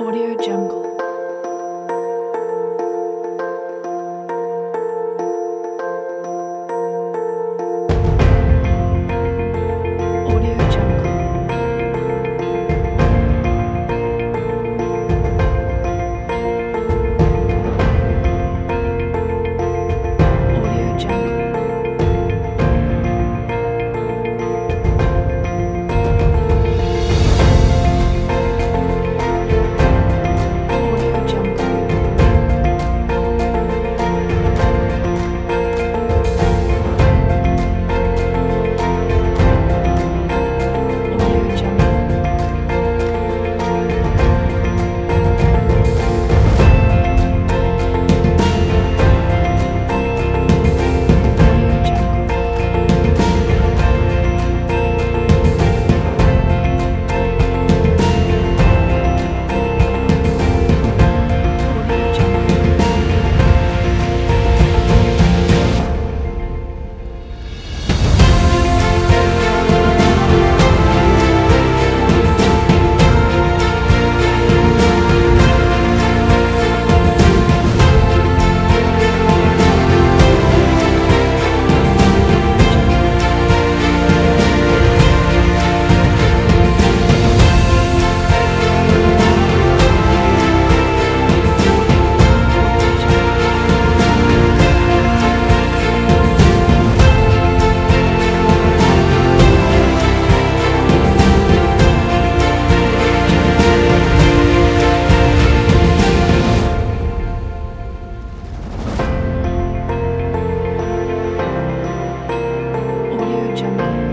Audio Jungle. 想。